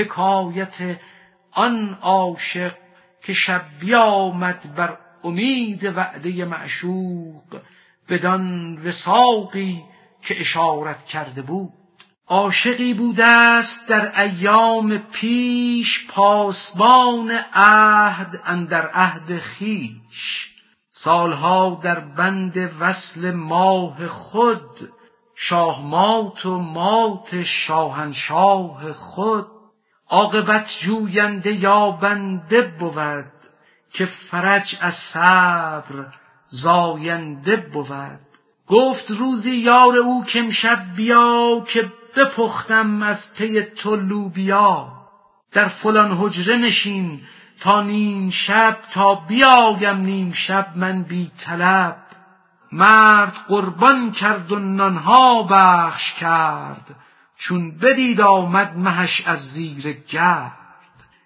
حکایت آن عاشق که شب بیامد بر امید وعده معشوق بدان وساقی که اشارت کرده بود. عاشقی بوده است در ایام پیش پاسبان عهد اندر عهد خیش. سالها در بند وصل ماه خود شاه مات و مات شاهنشاه خود. عاقبت جوینده یابنده بود که فرج از صبر زاینده بود. گفت روزی یار او کامشب بیا که بپختم از پی تو لوبیا. در فلان حجره نشین تا نیم شب تا بیایم نیم شب من بی طلب. مرد قربان کرد و نانها بخش کرد. چون بدید آمد مهش از زیر گرد.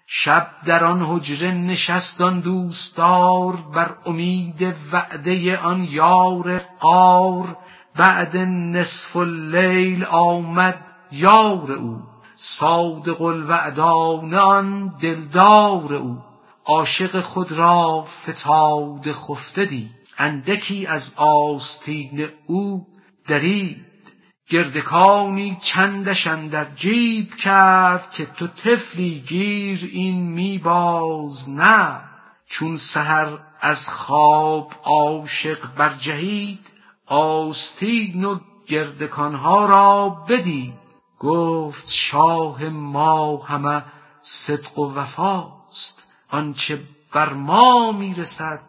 شب در آن حجره نشست آن دوستدار بر امید وعده آن یار غار بعد نصف اللیل آمد یار او. صادق الوعدانه آن دلدار او. عاشق خود را فتاده خفته دید اندکی از آستین او درید گردکانی چندش اندر جیب کرد که تو طفلی گیر این می باز نه. چون سحر از خواب عاشق برجهید آستین و گردکانها را بدید. گفت شاه ما همه صدق و وفاست. آنچه بر ما می رسد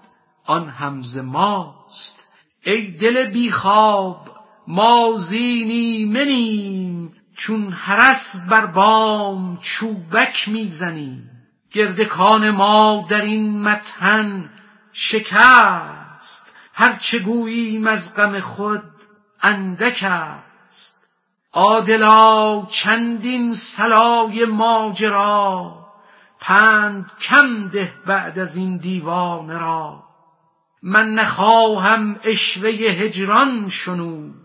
آن هم ز ماست. ای دل بی خواب ما زین ایمنیم چون حرس بر بام چوبک می زنیم گردکان ما در این مطحن شکست هر چه گوییم از غم خود اندک است. عادلا چندین صلای ماجرا پند کم ده بعد از این دیوانه را. من نخواهم عشوه هجران شنود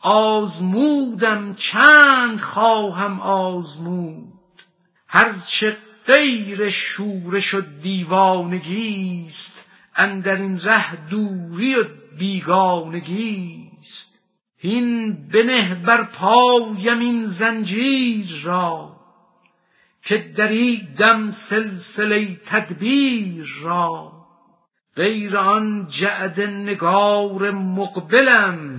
آزمودم چند خواهم آزمود. هر چه غیر شورش و دیوانگیست اندر این ره دوری و بیگانگیست. هین بنه بر پایم این زنجیر را که دریدم سلسله تدبیر را. غیر آن جعد نگار مقبلم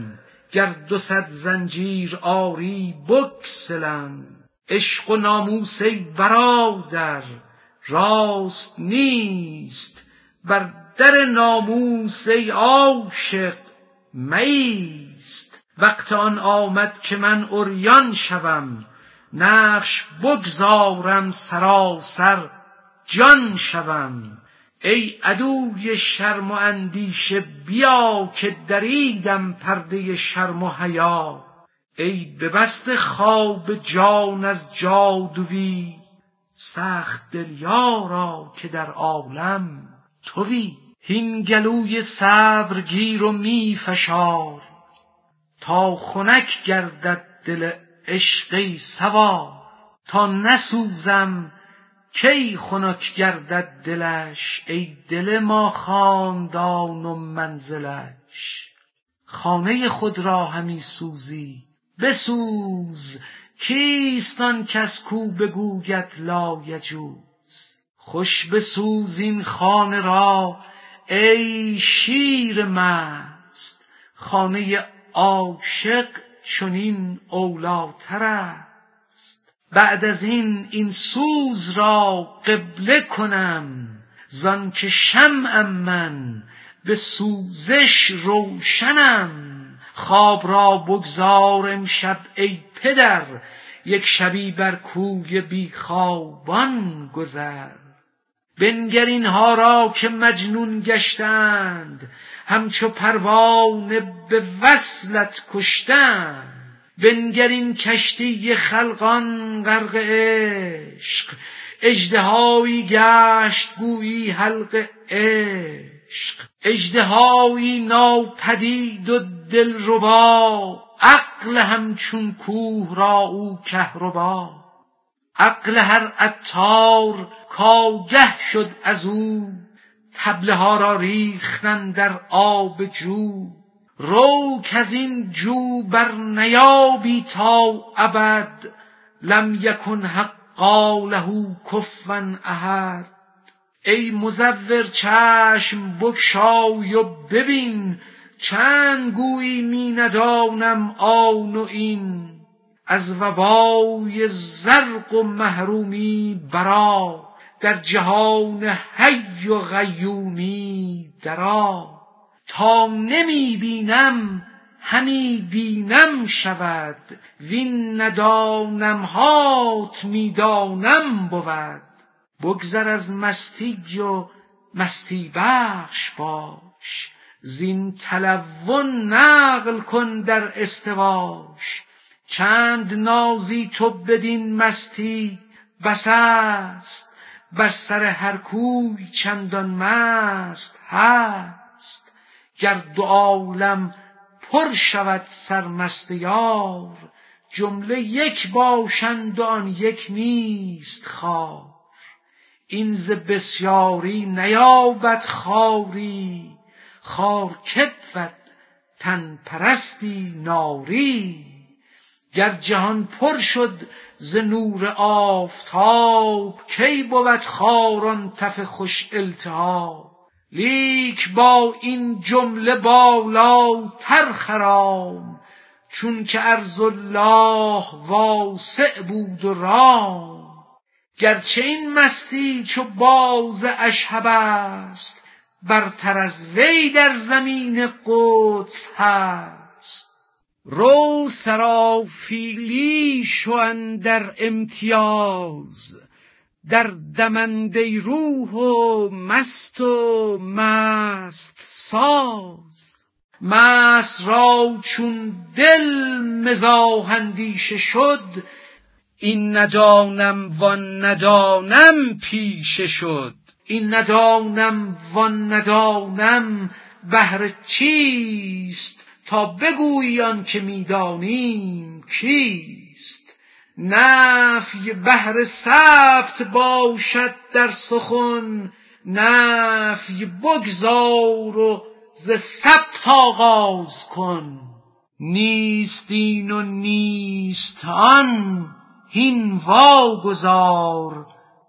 گر دو صد زنجیر آری بگسلم. عشق و ناموس ای برادر راست نیست. بر در ناموس ای عاشق مایست وقت آن آمد که من عریان شوم. نقش بگذارم سراسر جان شوم. ای عدوی شرم و اندیشه بیا که دریدم پرده شرم و حیا. ای ببسته خواب جان از جادوی سخت دل یارا که در عالم توی. هین گلوی صبر گیر و می فشار تا خنک گردد دل عشق ای سوار. تا نسوزم کی خنک گردد دلش؟ ای دل ما خاندان و منزلش. خانه خود را همی سوزی. بسوز. کیست آن کس کو بگوید لایجوز؟ خوش بسوز این خانه را. ای شیر مست. خانه عاشق چنین اولیتر بعد از این این سوز را قبله کنم زانکه شمعم من به سوزش روشنم. خواب را بگذار امشب ای پدر یک شبی بر کوی بی خوابان گذر. بنگر اینها را که مجنون گشتند همچو پروانه به وصلت کشتند. بنگر این کشتی خلقان غرق عشق. اژدهایی گشت گویی حلق عشق. اژدهایی ناپدید و دلربا عقل همچون کوه را او کهربا. عقل هر عطار کاگه شد از او تبله ها را ریختن در آب جو. رو از این جو بر نیابی تا ابد لم یکن حقا له کفوا احد. ای مزور چشم بگشای و ببین چند گویی می ندانم آن و این. از وبای زرق و محرومی برا در جهان حی و قیومی درا تا نمی بینم همی بینم شود. وین ندانم هات می دانم بود. بگذر از مستی و مستی بخش باش. زین تلون نقل کن در استواش. چند نازی تو بدین مستی بس است. بر سر هر کوی چندان مست هست. گر دو عالم پر شود سرمست یار جمله یک باشند و آن یک نیست خوار. این ز بسیاری نیابد خاری خار که بود تن پرستی ناری. گر جهان پر شد ز نور آفتاب کی بود خار آن تف خوش التهاب؟ لیک با این جمله بالاتر خرام چون که ارض الله واسع بود و رام. گرچه این مستی چو باز اشهب است برتر از وی در زمین قدس هست. رو سرافیلی شو اندر امتیاز در دمنده روح و مست و مست ساز. مست را چون دل مزاح اندیشه شد این ندانم وان ندانم پیشه شد. این ندانم وان ندانم بهر چیست تا بگویی آن که می‌دانیم کیست. نفی بهر ثبت باشد در سخن. نفی بگذار و ز ثبت آغاز کن. نیست این و نیست آن هین واگذار.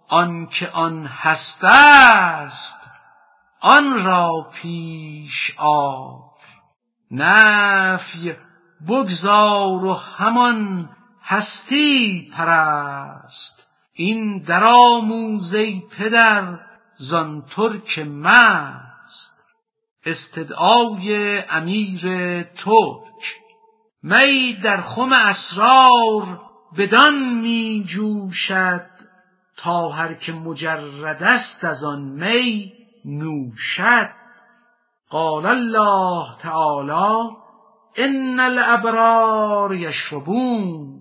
آنکه آن هست است آن را پیش آر. نفی بگذار و همان هستی پرست. این درآموز ای پدر زان ترک مست. استدعای امیر ترک. می در خم اسرار بدان می جوشد تا هر که مجرد است از آن می نوشد. قال الله تعالی ان الابرار یشربون.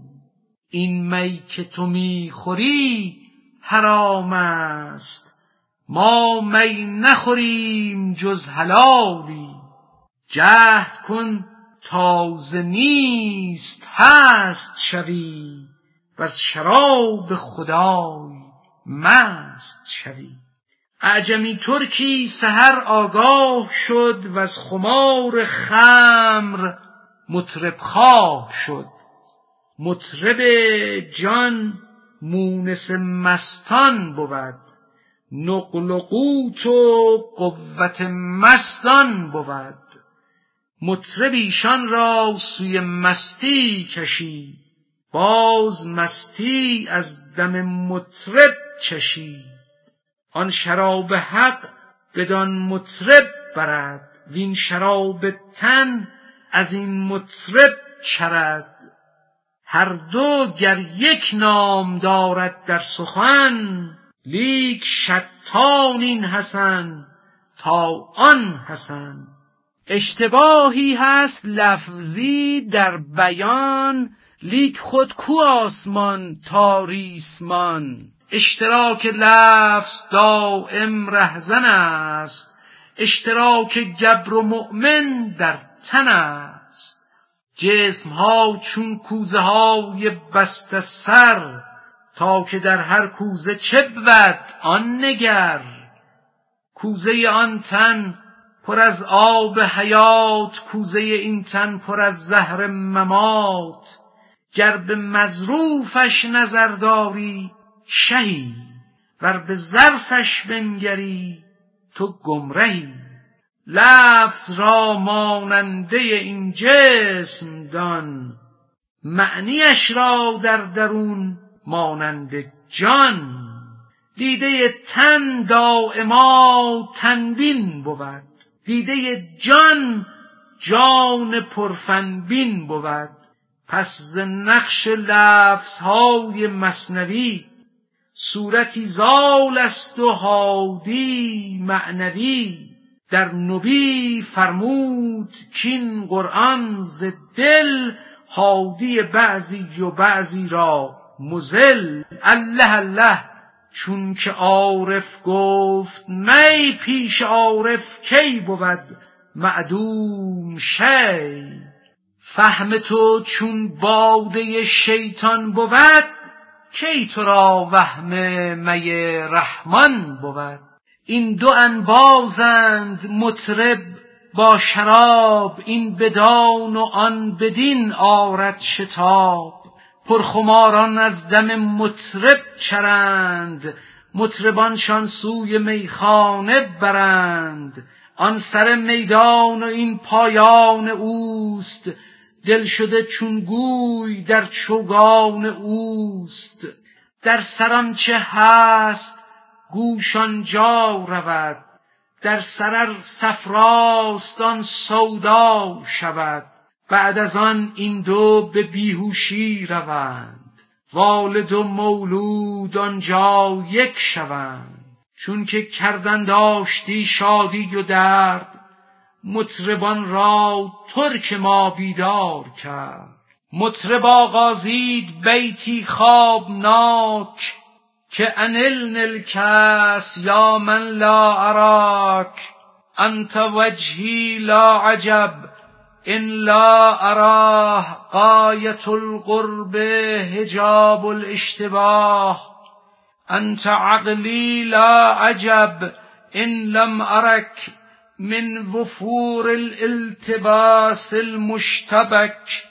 این می که تو می‌خوری حرام است. ما می نخوریم جز حلالی. جهد کن تازه نیست هست شوی. و شراب خدای مست شوی. اعجمی ترکی سحر آگاه شد و از خمار خمر مطرب خواه شد. مطرب جان مونس مستان بود. نقل و قوت مستان بود. مطرب ایشان را سوی مستی کشید باز مستی از دم مطرب چشید آن شراب حق بدان مطرب برد. وین شراب تن از این مطرب چرد. هر دو گر یک نام دارد در سخن لیک شتان این حسن تا آن حسن. اشتباهی هست لفظی در بیان لیک خود کو آسمان تا ریسمان. اشتراک لفظ دائم رهزن است اشتراک جبر و مؤمن در تن است. جسم ها چون کوزه های بسته سر تا که در هر کوزه چه بود آن نگر. کوزه آن تن پر از آب حیات کوزه این تن پر از زهر ممات. گر به مظروفش نظر داری شهی. ور به ظرفش بنگری تو گمرهی. لفظ را ماننده این جسم دان. معنیش را در درون مانند جان. دیده تن دائما تنبین بود. دیده جان جان پرفنبین بود. پس ز نقش لفظهای مصنوی صورتی زال است و هادی معنوی. در نبی فرمود کین قرآن ز دل هادی بعضی و بعضی را مزل. الله الله چون که عارف گفت می پیش عارف کی بود معدوم شی؟ فهم تو چون باده شیطان بود کی تو را وهم می رحمان بود؟ این دو انبازند مطرب با شراب این بدان و آن بدین آرد شتاب. پرخماران از دم مطرب چرند مطربانشان سوی میخانه برند. آن سر میدان و این پایان اوست دل شده چون گوی در چوگان اوست. در سرم چه هست گوش آنجا رود در سرر صفراست آن سودا شود. بعد از آن این دو به بیهوشی روند. والد و مولود آنجا یک شوند. چون که کردن داشتی شادی و درد مطربان را ترک ما بیدار کرد. مطرب آغازید بیتی خوابناک كأن الكاس يا من لا أراك أنت وجهي لا عجب إن لا أراه غاية القرب هجاب الاشتباه أنت عقلي لا عجب إن لم ارک من وفور الالتباس المشتبك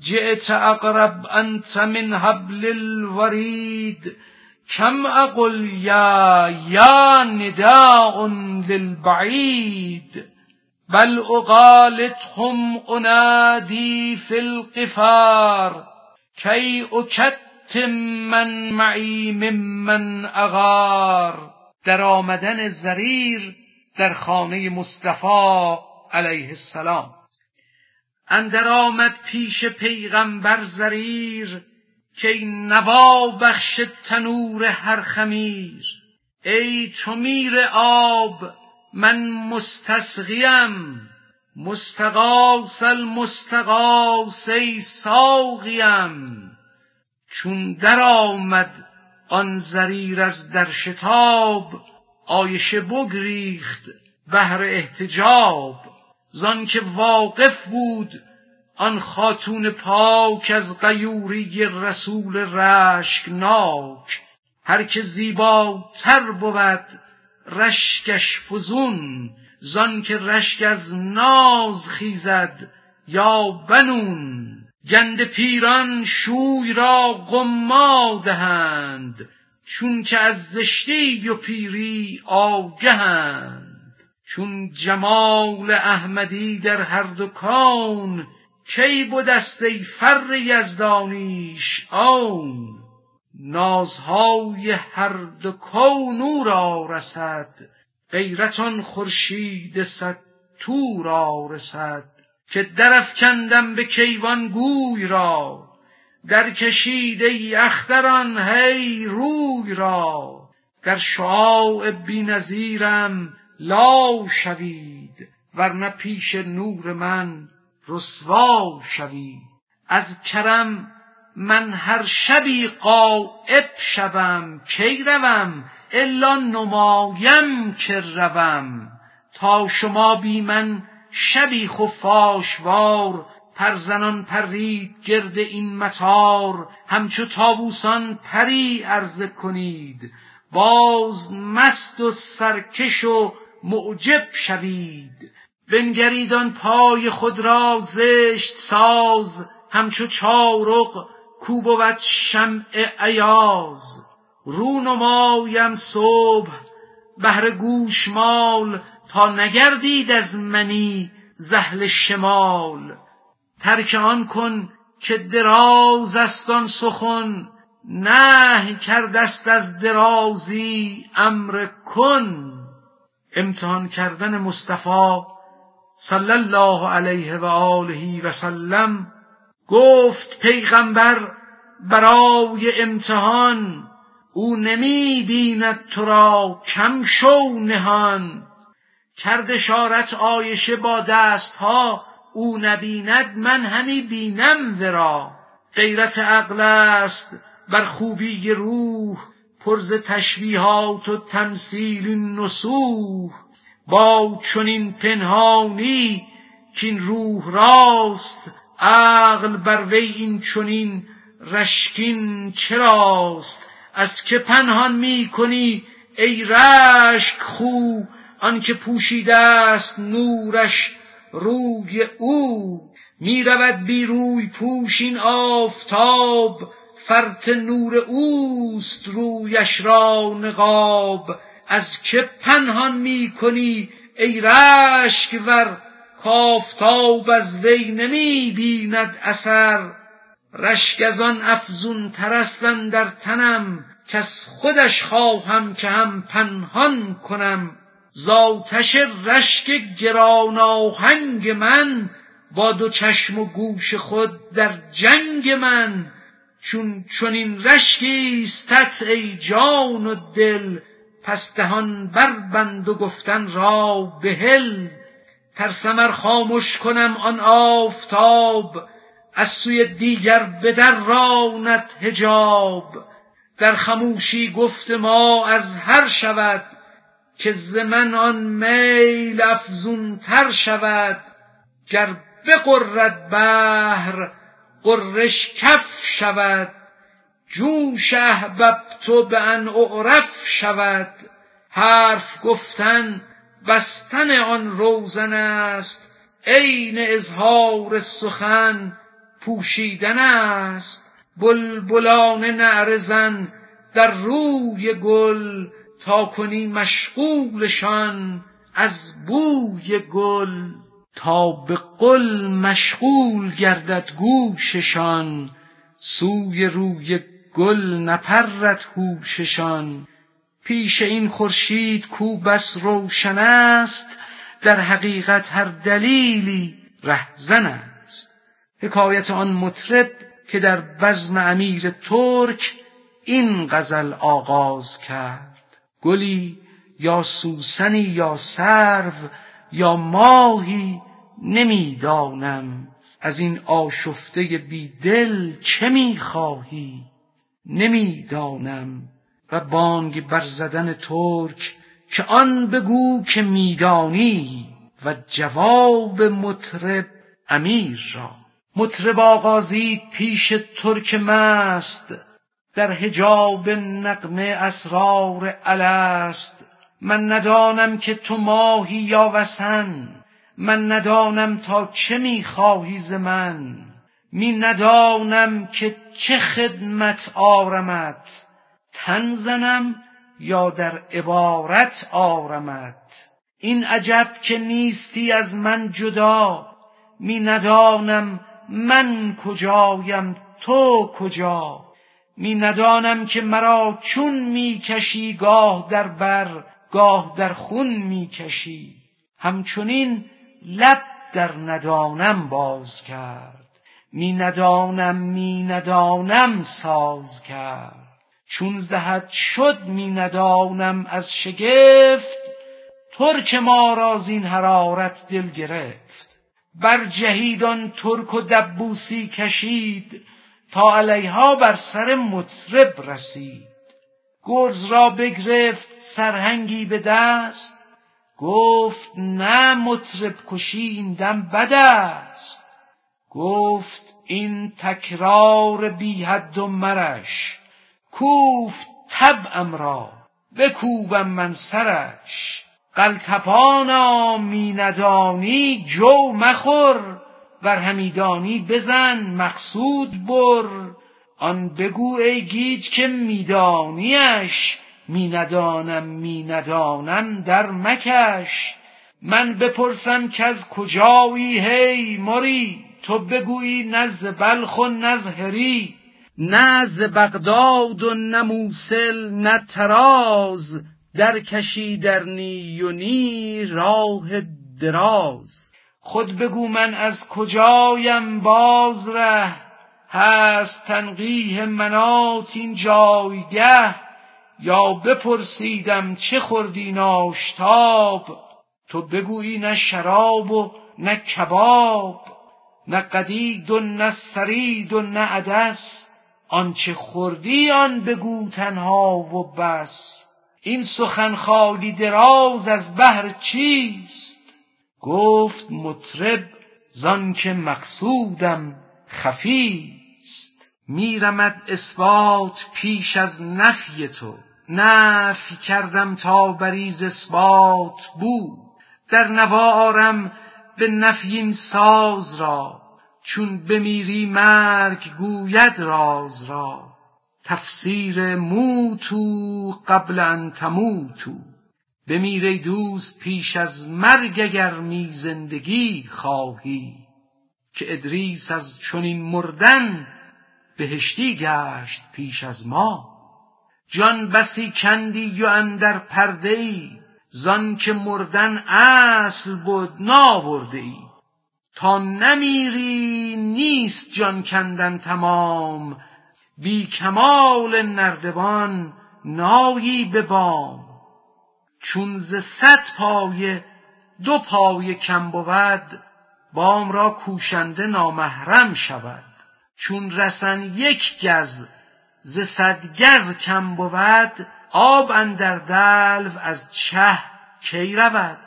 جئت أقرب أنت من هبل الوريد كم اقل یا یا نداء للبعید بل اقالتهم انادی فی القفار کی اکتم من معی ممن اغار در آمدن زریر در خانه مصطفی علیه السلام. اندر آمد پیش پیغمبر زریر که نوا بخش تنور هر خمیر. ای تو میر آب من مستسقیم. مستغاث المستغاث ای ساقیم. چون در آمد آن زریر از در شتاب آیشه بگریخت بهر احتجاب. زان که واقف بود آن خاتون پاک از غیوری رسول رشکناک. هر که زیباتر بود رشکش فزون زان که رشک از ناز خیزد یا بنون. گند پیران شوی را قما دهند چون که از زشتی و پیری آگهند. چون جمال احمدی در هر دو کون کی بدست ای فر یزدانیش؟ آن نازهای هر دو کون او را رسد غیرت آن خورشید صد تو را رسد. که درافکندم به کیوان گوی را در کشید ای اختران هی روی را. در شعاع بینظیرم لا شوید ورنه پیش نور من رسوا شوید از کرم من هر شبی غایب شوم کی روم؟ الا نمایم که روم. تا شما بی من شبی خفاشوار پرزنان پرید گرد این متار همچو تابوسان پری عرضه کنید. باز مست و سرکش و معجب شوید. بنگرید آن پای خود را زشت ساز همچو چارق کو بود شمع ایاز. رو نمایم صبح بهر گوشمال تا نگردید از منی زهل شمال. ترک آن کن که دراز است آن سخن نهی کردست از درازی امر کن. امتحان کردن مصطفی صلی الله علیه و آله و سلم گفت پیغمبر برای امتحان او نمی بیند تو را کم شو نهان. کرد اشارت آیشه با دستها او نبیند من همی بینم ورا. غیرت عقل است بر خوبی روح پرز تشبیهات و تمثیل نسوح با چنین پنهانی کین روح راست عقل بر وی این چنین رشکین چراست؟ از که پنهان می کنی ای رشک خو؟ آنکه پوشیده است نورش روی او. می رود بی روی پوشین آفتاب فرط نور اوست رویش را نقاب. از که پنهان می کنی ای رشک ور کافتاب از وی نمی بیند اثر. رشک از آن افزون ترست در تنم کز خودش خواهم که هم پنهان کنم. زاتش رشک گران آهنگ من با دو چشم و گوش خود در جنگ من. چون چنین رشکیستت ای جان و دل پس دهان بربند و گفتن را بهل ترسم خامش کنم آن آفتاب از سوی دیگر بدراند حجاب. در خموشی گفت ما از هر شود که ز من آن میل افزونتر شود. گر بغرد بحر غرش کف شود. جوش احببت بان اعرف شود. حرف گفتن بستن آن روزن است. عین اظهار سخن پوشیدن است. بلبلان نعره زن در روی گل تا کنی مشغولشان از بوی گل. تا به قل مشغول گردد گوششان سوی روی گل نپرد هوششان. پیش این خورشید کو بس روشن است در حقیقت هر دلیلی رهزن است. حکایت آن مطرب که در بزم امیر ترک این غزل آغاز کرد. گلی یا سوسنی یا سرو یا ماهی نمی‌دانم. از این آشفته بی دل چه می‌خواهی؟ نمی‌دانم و بانگ برزدن ترک که آن بگو که میدانی و جواب مطرب امیر را. مطرب آغازید پیش ترک مست در حجاب نغمه اسرار الست. من ندانم که تو ماهی یا وثن من ندانم تا چه می‌خواهی ز من. می ندانم که چه خدمت آرمت. تن زنم یا در عبارت آرمت. این عجب که نیستی از من جدا. می ندانم من کجایم تو کجا. می ندانم که مرا چون می کشی گاه در بر گاه در خون می کشی. همچنین لب در ندانم باز کرد. می ندانم می ندانم ساز کرد. چون زهد شد می ندانم از شگفت. ترک ما را زین حرارت دل گرفت. بر جهیدان ترک و دبوسی کشید. تا علیها بر سر مطرب رسید. گرز را بگرفت سرهنگی به دست. گفت نه مطرب کشی این دم بد است. گفت این تکرار بی حد و مرش کوفت طبعم را بکوبم من سرش. قلتپانا می ندانی جو مخور ور همیدانی بزن مقصود بر. آن بگو ای گیج که میدانیش می ندانم می ندانم در مکش. من بپرسم که از کجایی هی مری تو بگویی نزد بلخ و نزهری نه ز بغداد و نه موسل نه تراز در کشی در نی و نی راه دراز. خود بگو من از کجایم باز ره هست تنقیه منات این جایگه یا بپرسیدم چه خوردی ناشتاب؟ تو بگویی نه شراب و نه کباب. نه قدید و نه سرید و نه عدس. آنچه خوردی آن بگو تنها و بس. این سخن خالی دراز از بهر چیست؟ گفت مطرب زان که مقصودم خفیست. میرمد اثبات پیش از نفی تو. نفی کردم تا بریز اثبات بود. در نوا آرم به نفی این ساز را چون بمیری مرگ گوید راز را. تفسیر موتو قبل ان تموتو بمیر ای دوست پیش از مرگ اگر می زندگی خواهی. که ادریس از چنین مردن بهشتی گشت پیش از ما. جان بسی کندی و اندر پرده ای زان که مردن اصل بود ناورده ای. تا نمیری نیست جان کندن تمام. بی کمال نردبان نایی به بام. چون ز صد پایه دو پایه کم بود بام را کوشنده نامحرم شود. چون رسن یک گز ز صد گز کم بود آب اندر دلو از چه کی رود؟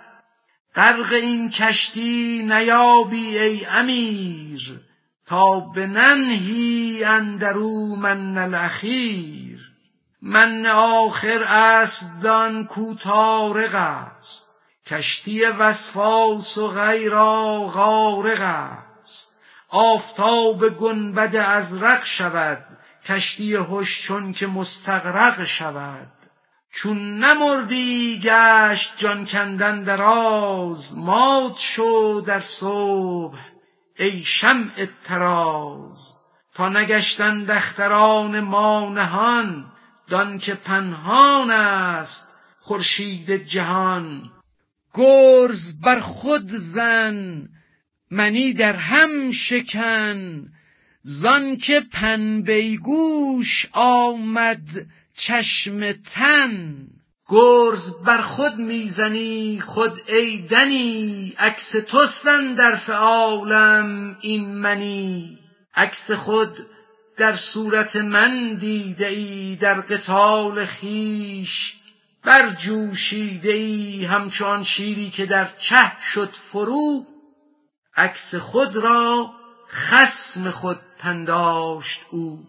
غرق این کشتی نیابی ای امیر تا بننهی اندرو من الاخیر. من آخر است دان کو طارق است کشتی وسواس و غیرا غارق است. آفتاب گنبد ازرق شود کشتی هش چون که مستغرق شود. چون نمردی گشت جان کندن دراز مات شو در صبح ای شمع طراز. تا نگشتند اختران ما نهان دان که پنهان است خورشید جهان. گرز بر خود زن منی در هم شکن. زان که پنبه گوش آمد چشم تن. گرز بر خود می‌زنی خود ای دنی عکس توست در فعالم این منی. عکس خود در صورت من دیده ای در قتال خیش برجوشیده ای همچون شیری که در چه شد فرو عکس خود را خسم خود پنداشت او.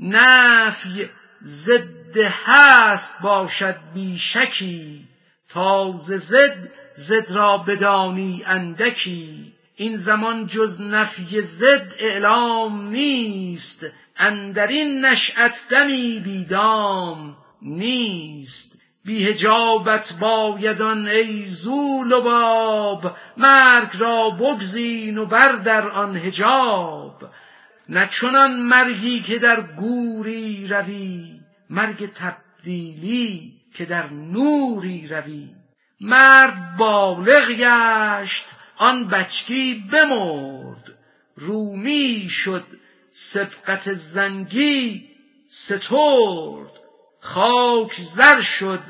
نفی ضد هست باشد بی شکی تا ز ضد ضد را بدانی اندکی. این زمان جز نفی ضد اعلام نیست اندرین نشأت دمی بیدام نیست. بی حجابت باید آن ای ذو لباب مرگ را بگزین و بردر آن حجاب. نه چنان مرگی که در گوری روی مرگ تبدیلی که در نوری روی. مرد بالغ گشت آن بچگی بمرد. رومی شد سبقت زنگی سترد. خاک زر شد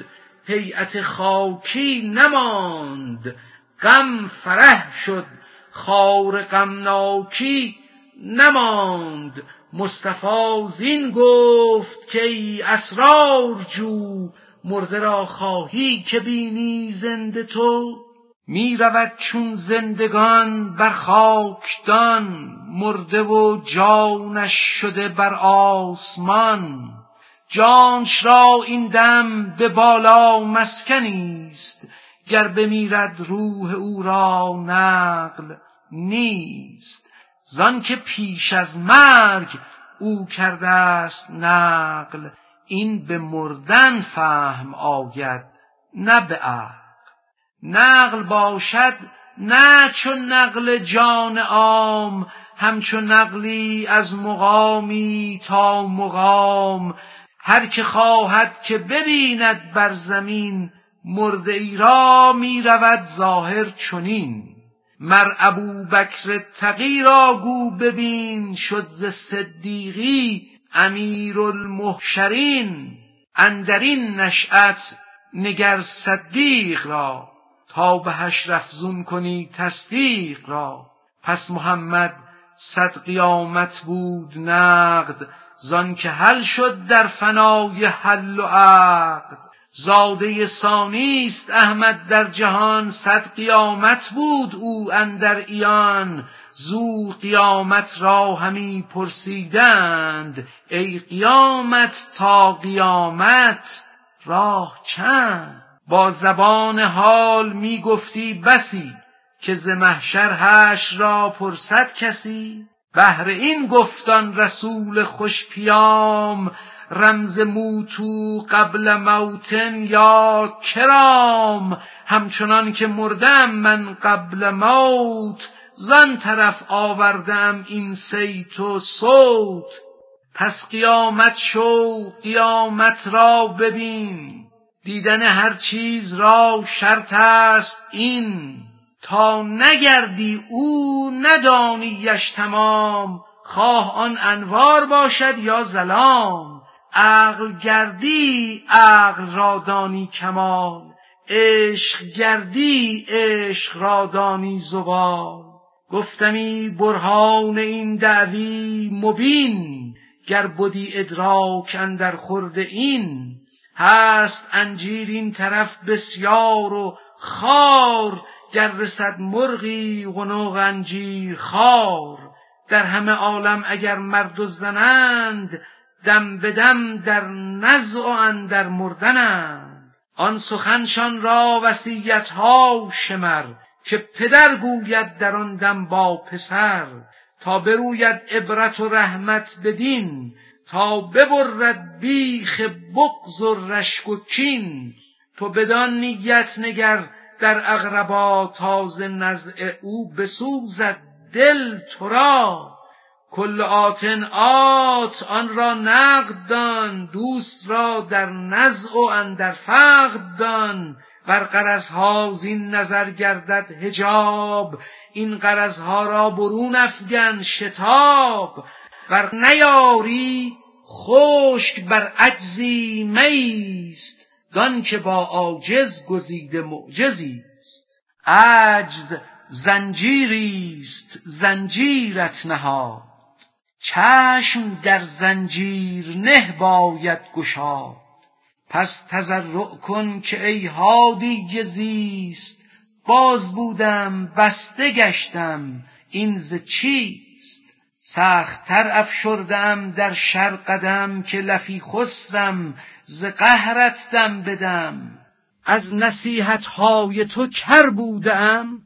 هیئت خاکی نماند. غم فرح شد خار غمناکی نماند. مصطفی زین گفت که ای اسرار جو مرده را خواهی که بینی زنده تو. می رود چون زندگان بر خاکدان مرده و جانش شده بر آسمان. جانش را این دم به بالا مسکنیست گر بمیرد روح او را نقل نیست. زان که پیش از مرگ او کرده است نقل این به مردن فهم آید نه به عقل. نقل باشد نه چون نقل جان عام همچو نقلی از مقامی تا مقام. هر که خواهد که ببیند بر زمین مرده ای را می رود ظاهر چنین. مر ابوبکر تقی را گو ببین شد ز صدیقی امیرالمحشرین اندرین نشأت نگر صدیق را تا به حشر افزون کنی تصدیق را. پس محمد صد قیامت بود نقد زان که حل شد در فنای حل و عقد. زاده ثانی است احمد در جهان صد قیامت بود او اندر ایان زو قیامت را همی پرسیدند ای قیامت تا قیامت راه چند؟ با زبان حال می گفتی بسی که ز محشر حشر را پرسد کسی؟ بهر این گفتان رسول خوش پیام رمز موتو قبل موتن یا کرام؟ همچنان که مردم من قبل موت زان طرف آوردم این صیت و صوت. پس قیامت شو قیامت را ببین. دیدن هر چیز را شرط است این. تا نگردی او ندانیش تمام. خواه آن انوار باشد یا ظلام. عقل گردی عقل را دانی کمال عشق گردی عشق را دانی زوال. گفتمی برهان این دعوی مبین گر بدی ادراک اندر خورد این. هست انجیر این طرف بسیار و خار گر رسد مرغی قنق انجیر خار. در همه عالم اگر مرد و زنند دم به دم در نزع و اندر مردنند. آن سخنشان را وصیتها شمر که پدر گوید در آن دم با پسر تا بروید عبرت و رحمت بدین تا ببرد بیخ بغض و رشک و کین. تو بدان نیت نگر در اغربا تازه نزع او بسوزد دل تو را کل آتن آت آن را نقد دان دوست را در نزع و اندر فقد دان. ور غرضها زین نظر گردد حجاب این غرضها را برون افگن شتاب. ور نیاری خشک بر عجزی میست دان که با عاجز گزیده معجزی است. عجز زنجیریست زنجیرت نهاد. چشم در زنجیر نه باید گشاد. پس تضرع کن که ای هادی زیست باز بودم بسته گشتم. این ز چیست؟ سخت تر افشردم در شر قدم که لفی خسرم. ز قهرت دم بدم. از نصیحت های تو کر بودم.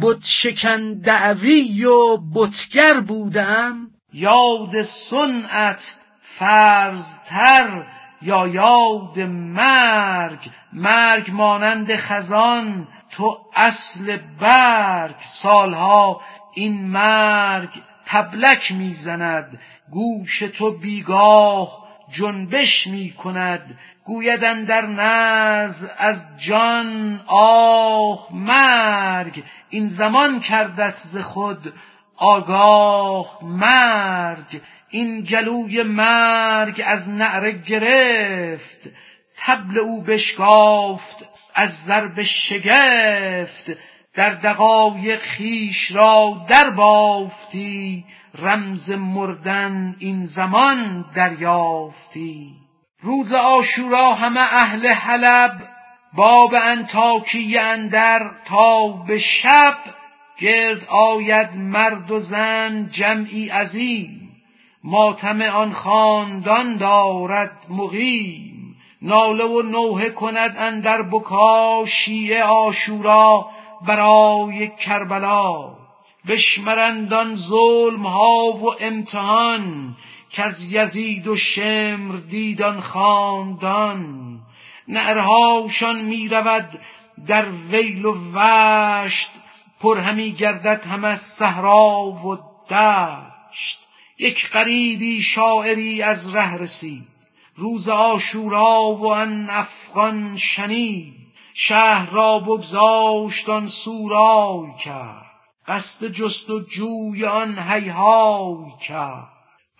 بت شکن دعوی و بتگر بودم. یاد صنعت فرضتر یا یاد مرگ؟ مرگ مانند خزان تو اصل برگ. سالها این مرگ طبلک می‌زند گوش تو بیگاه جنبش می کند گوید اندر نزع از جان آه مرگ. این زمان کردت ز خود آگاه مرگ این گلوی مرگ از نعره گرفت طبل او بشکافت از ضرب شگفت در دقایق خویش را در بافتی رمز مردن این زمان دریافتی. روز عاشورا همه اهل حلب باب انتاکیه اندر تا به شب گرد آید مرد و زن جمعی عظیم. ماتم آن خاندان دارد مقیم. ناله و نوحه کند اندر بکا شیعه آشورا برای کربلا. بشمرند آن ظلم ها و امتحان کز یزید و شمر دید آن خاندان. نعرهاشان می رود در ویل و وشت پر همی گردد هم از صحرا و دشت. یک غریبی شاعری از ره رسید. روز آشورا و آن افغان شنید. شهر را بگذاشت آن سورای کرد. قصد جست و جوی آن هیهای کرد.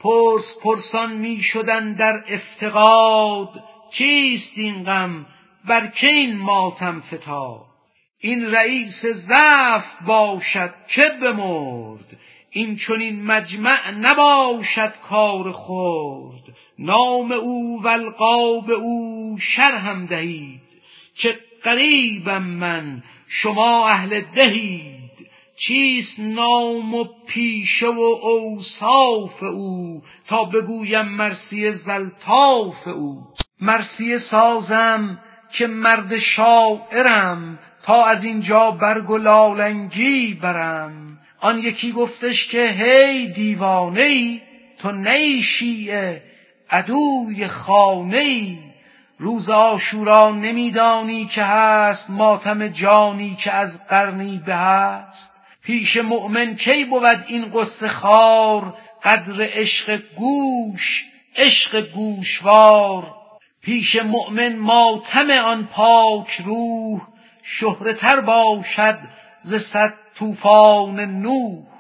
پرس پرسان می شدن در افتقاد. چیست این غم؟ بر که این ماتم فتاد؟ این رئیس ضعف باشد که بمرد این چنین مجمع نباشد کار خرد. نام او و القاب او شرحم دهید. که غریبم من شما اهل دهید. چیست نام و پیشه و اوصاف او تا بگویم مرسی زلطاف او؟ مرسی سازم که مرد شاعرم تا از اینجا برگ و لالنگی برم. آن یکی گفتش که هی دیوانه ای تو نی شیعه عدوی خانه ای روز آشورا نمیدانی که هست ماتم جانی که از قرنی به هست. پیش مؤمن کی بود این قصه خار قدر عشق گوش عشق گوشوار. پیش مؤمن ماتم آن پاک روح شهره تر باشد ز صد طوفان نوح.